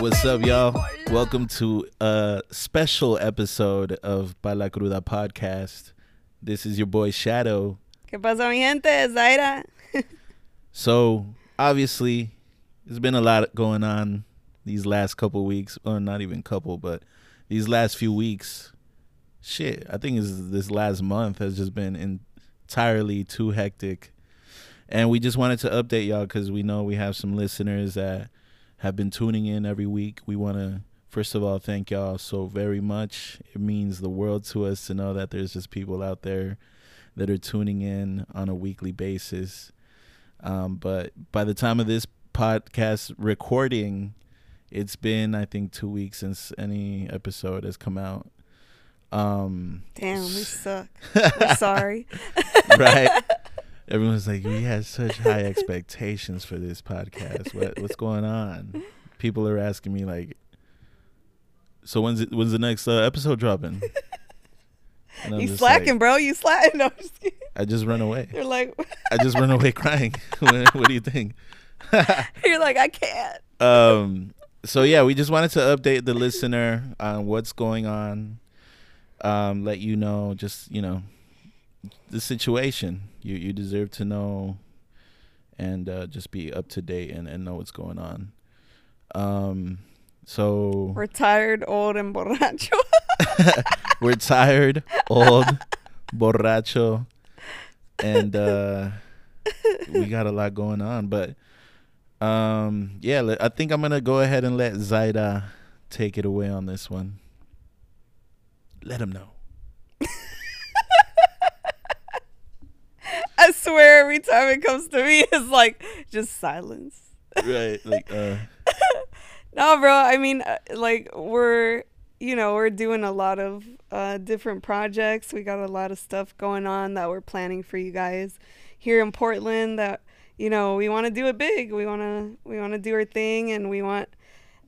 What's up, y'all? Welcome to a special episode of Pa La Cruda podcast. This is your boy Shado. ¿Qué pasa, mi gente? Zairah. So, obviously, there's been a lot going on these last couple weeks, or not even couple, but these last few weeks. Shit, I think is this last month has just been entirely too hectic. And we just wanted to update y'all because we know we have some listeners that have been tuning in every week. We want to, first of all, thank y'all so very much. It means the world to us to know that there's just people out there that are tuning in on a weekly basis. Um, but by the time of this podcast recording, it's been, I think, two weeks since any episode has come out. Um, Damn, we suck. We're sorry. right? Everyone's like, we had such high expectations for this podcast. What what's going on? People are asking me like, so when's it, when's the next uh, episode dropping? You slacking, like, bro. You slacking. No, just. I just run away. You're like, I just run away crying. what, what do you think? you're like, I can't. um so yeah we just wanted to update the listener on what's going on um let you know just you know the situation. You you deserve to know and uh just be up to date and, and know what's going on. Um so We're tired, old, and borracho. we're tired old borracho and uh we got a lot going on but um yeah i think i'm gonna go ahead and let Zairah take it away on this one. Let him know I swear, every time it comes to me, it's like just silence. right like uh No, bro. I mean, uh, like we're you know we're doing a lot of uh, different projects. We got a lot of stuff going on that we're planning for you guys here in Portland. That you know we want to do it big. We want to we want to do our thing, and we want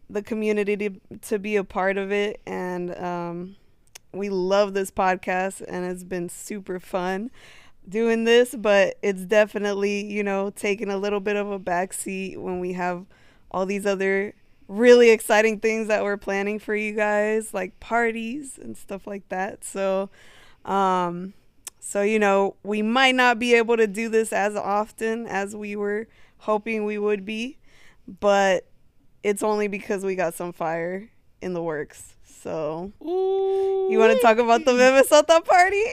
the community to to be a part of it. And um, we love this podcast, and it's been super fun doing this. But it's definitely you know taking a little bit of a backseat when we have all these other really exciting things that we're planning for you guys like parties and stuff like that so um so you know we might not be able to do this as often as we were hoping we would be but it's only because we got some fire in the works so you want to talk about the Minnesota party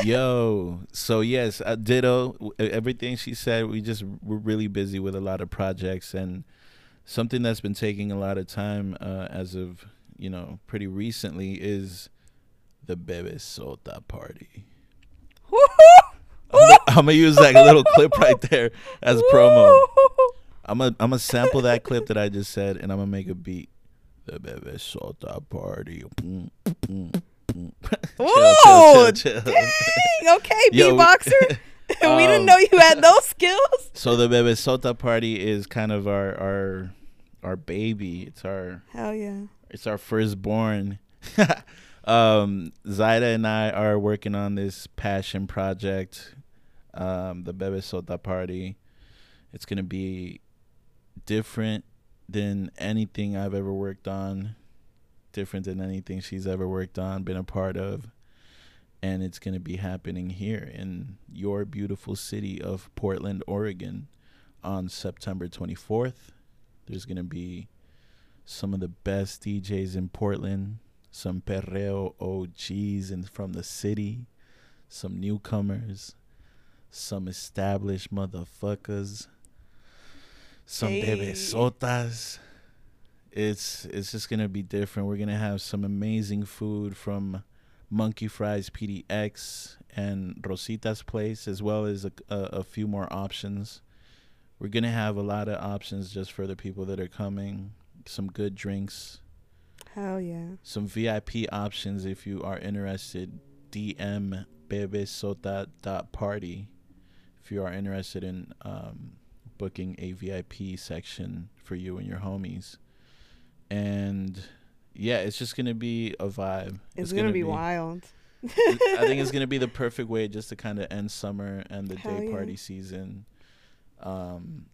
Yo, so yes, uh, ditto. Everything she said, we just we're really busy with a lot of projects and something that's been taking a lot of time uh, as of you know pretty recently is the Bebesota party. I'm, I'm gonna use that little clip right there as promo. I'm gonna I'm gonna sample that clip that I just said and I'm gonna make a beat. Sota party. Whoa, chill, chill, chill. Dang, okay Yo, beatboxer we didn't um, know you had those skills So the Bebesota party is kind of our our our baby. It's our hell yeah it's our firstborn. um, Zairah and I are working on this passion project, um, the Bebesota party. It's gonna be different than anything I've ever worked on, different than anything she's ever worked on, been a part of. And it's gonna be happening here in your beautiful city of Portland, Oregon, on September 24th. There's gonna be some of the best DJs in Portland, some perreo OGs and from the city, some newcomers, some established motherfuckers, some Hey. bebesotas. It's it's just gonna be different. We're gonna have some amazing food from Monkey Fries PDX and Rosita's Place, as well as a, a, a few more options. We're gonna have a lot of options just for the people that are coming. Some good drinks, hell yeah some VIP options if you are interested. DM bebesota.party if you are interested in um, booking a VIP section for you and your homies. And yeah, it's just gonna be a vibe. It's, gonna, be, wild. I think it's gonna be the perfect way just to kind of end summer and the Hell day yeah. party season. Um,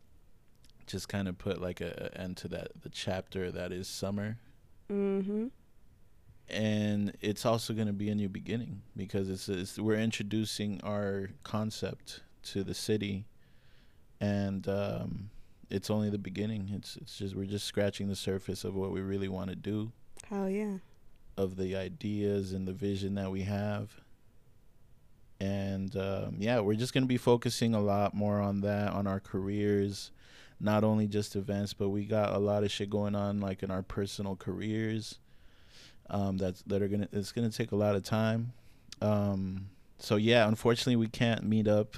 just kind of put like a, a end to that the chapter that is summer Mhm. and it's also going to be a new beginning because it's, it's we're introducing our concept to the city and um, it's only the beginning. It's it's just we're just scratching the surface of what we really want to do. Hell yeah. of the ideas and the vision that we have. And um, yeah we're just going to be focusing a lot more on that on our careers. Not only just events but we got a lot of shit going on like in our personal careers um, that's that are gonna it's gonna take a lot of time. Um, so yeah unfortunately we can't meet up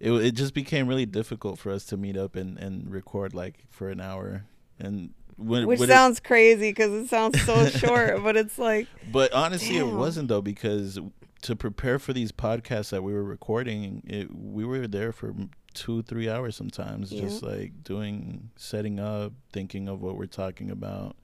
it, it just became really difficult for us to meet up and, and record like for an hour and when, Which when it- sounds crazy because it sounds so short, but it's like, but honestly, it wasn't though because to prepare for these podcasts that we were recording, it we were there for two, three hours sometimes, Yeah. just like doing, setting up, thinking of what we're talking about.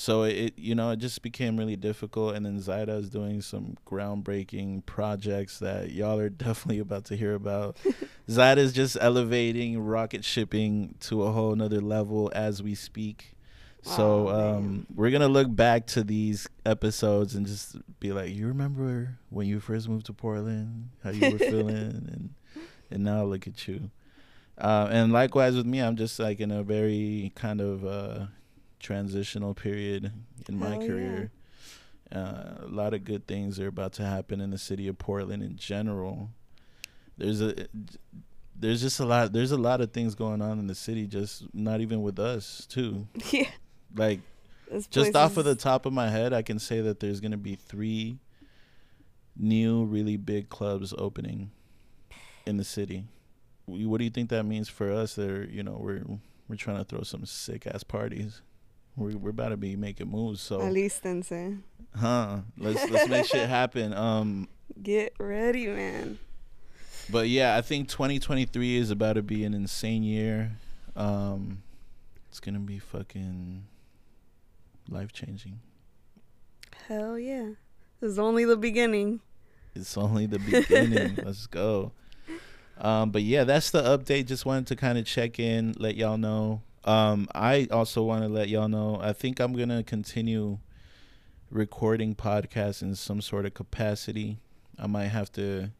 So it, you know, it just became really difficult. And then Zairah is doing some groundbreaking projects that y'all are definitely about to hear about. Zairah is just elevating rocket shipping to a whole nother level as we speak. So um, we're gonna look back to these episodes and just be like, you remember when you first moved to Portland, how you were feeling, and and now look at you. Uh, and likewise with me, I'm just like in a very kind of uh, transitional period in my Hell yeah. career. Uh, a lot of good things are about to happen in the city of Portland in general. There's a there's just a lot there's a lot of things going on in the city just not even with us too yeah. like just off of the top of my head, I can say that there's gonna be three new really big clubs opening in the city. What do you think that means for us? There, you know, we're we're trying to throw some sick ass parties. We're we're about to be making moves. So, Alístense. huh? Let's let's make shit happen. Um, Get ready, man. but yeah, I think 2023 is about to be an insane year. Um, it's gonna be fucking life changing. Hell yeah. This is only the beginning. It's only the beginning. Let's go. Um, but yeah, that's the update. Just wanted to kind of check in, let y'all know. Um, I also want to let y'all know. I think I'm gonna continue recording podcasts in some sort of capacity. I might have to.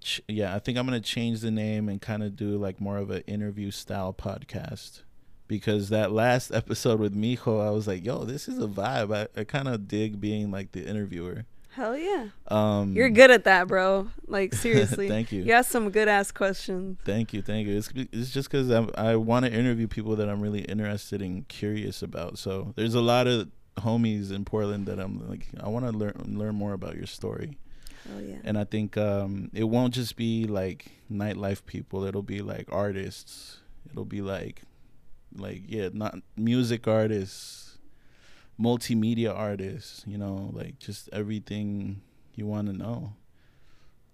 Ch- yeah, I think I'm gonna change the name and kind of do like more of an interview style podcast. Because that last episode with Mijo, I was like, "Yo, this is a vibe." I, I kind of dig being like the interviewer. Hell yeah. Um, You're good at that, bro. Like seriously. Thank you. You ask some good ass questions. Thank you, thank you. It's it's just because I want to interview people that I'm really interested and curious about. So there's a lot of homies in Portland that I'm like, I want to learn learn more about your story. Hell yeah. And I think um, it won't just be like nightlife people. It'll be like artists. It'll be like, like yeah, not music artists, multimedia artists. You know, like just everything you want to know.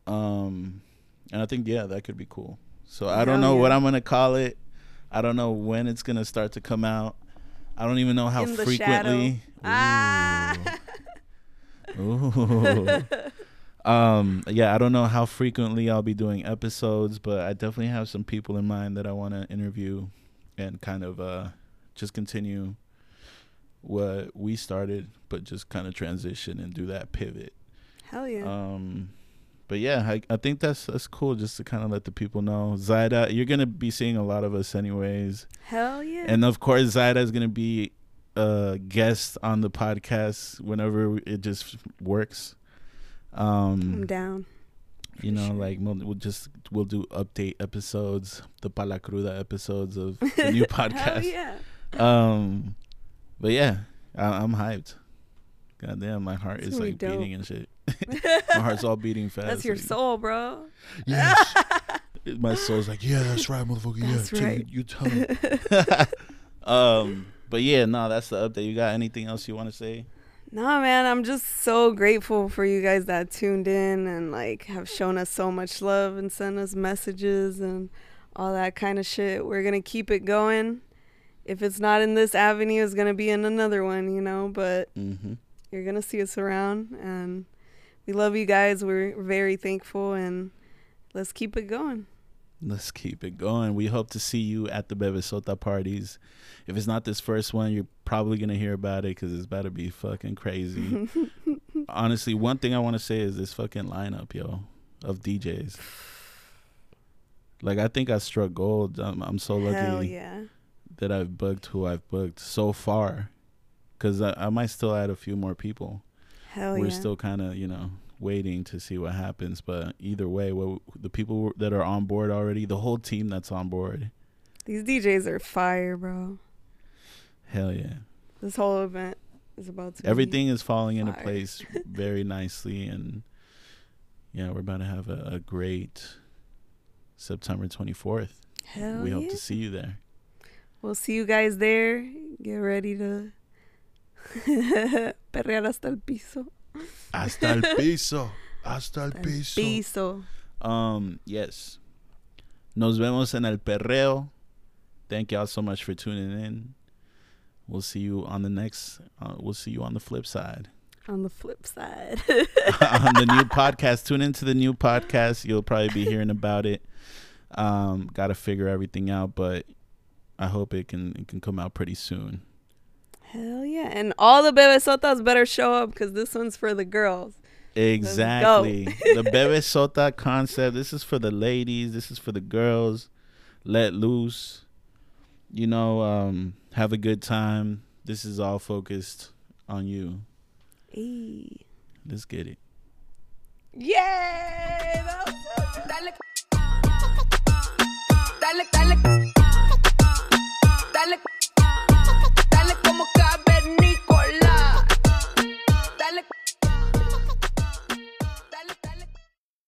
Um, and I think yeah, that could be cool. So I don't know what. I'm gonna call it. I don't know when it's gonna start to come out. I don't even know how frequently. Ah. Ooh. Ooh. um yeah i don't know how frequently i'll be doing episodes but i definitely have some people in mind that i want to interview and kind of uh just continue what we started but just kind of transition and do that pivot Hell yeah. um but yeah i, I think that's that's cool just to kind of let the people know Zairah you're gonna be seeing a lot of us anyways Hell yeah. and of course, Zairah is gonna be a guest on the podcast whenever it just works. I'm Um, down. you know, sure. like we'll, we'll just we'll do update episodes, the Palacruda episodes of the new podcast. Hell yeah. Um, but yeah, I, I'm hyped. Goddamn, my heart It's is like dope. beating and shit. my heart's all beating fast. That's your like, soul, bro. Yes. my soul's like, yeah, that's right, motherfucker. That's yeah, right. You, you tell me. um, but yeah, no, that's the update. You got anything else you want to say? Nah, man, I'm just so grateful for you guys that tuned in and like have shown us so much love and sent us messages and all that kind of shit. We're gonna keep it going. If it's not in this avenue, it's gonna be in another one, you know. But Mm-hmm. you're gonna see us around, and we love you guys. We're very thankful, and let's keep it going. Let's keep it going. We hope to see you at the Bebesota parties. If it's not this first one, you're probably gonna hear about it because it's about to be fucking crazy. Honestly, one thing I want to say is this fucking lineup, yo, of DJs. Like I think I struck gold. I'm, I'm so lucky Hell yeah. That I've booked who I've booked so far, because I, I might still add a few more people. Hell yeah. We're yeah. still kind of you know waiting to see what happens, but either way, what the people that are on board already, the whole team that's on board, These DJs are fire, bro. hell yeah. This whole event is about to Everything is falling into place very nicely, and yeah, we're about to have a, a great September 24th. Hell we hope to see you there. We'll see you guys there. Get ready to perrear hasta el piso. Hasta el piso. Hasta el piso. Piso. Um, yes. Nos vemos en el perreo. Thank y'all so much for tuning in. We'll see you on the next. Uh, we'll see you on the flip side On the flip side. on the new podcast. Tune into the new podcast. You'll probably be hearing about it. Um, got to figure everything out, but I hope it can it can come out pretty soon. Hell yeah. And all the bebesotas better show up because this one's for the girls. Exactly. the Bebesota concept. This is for the ladies. This is for the girls. Let loose. You know, um, have a good time. This is all focused on you. Hey. Let's get it. Yay! Dale, dale, dale, dale como cabe.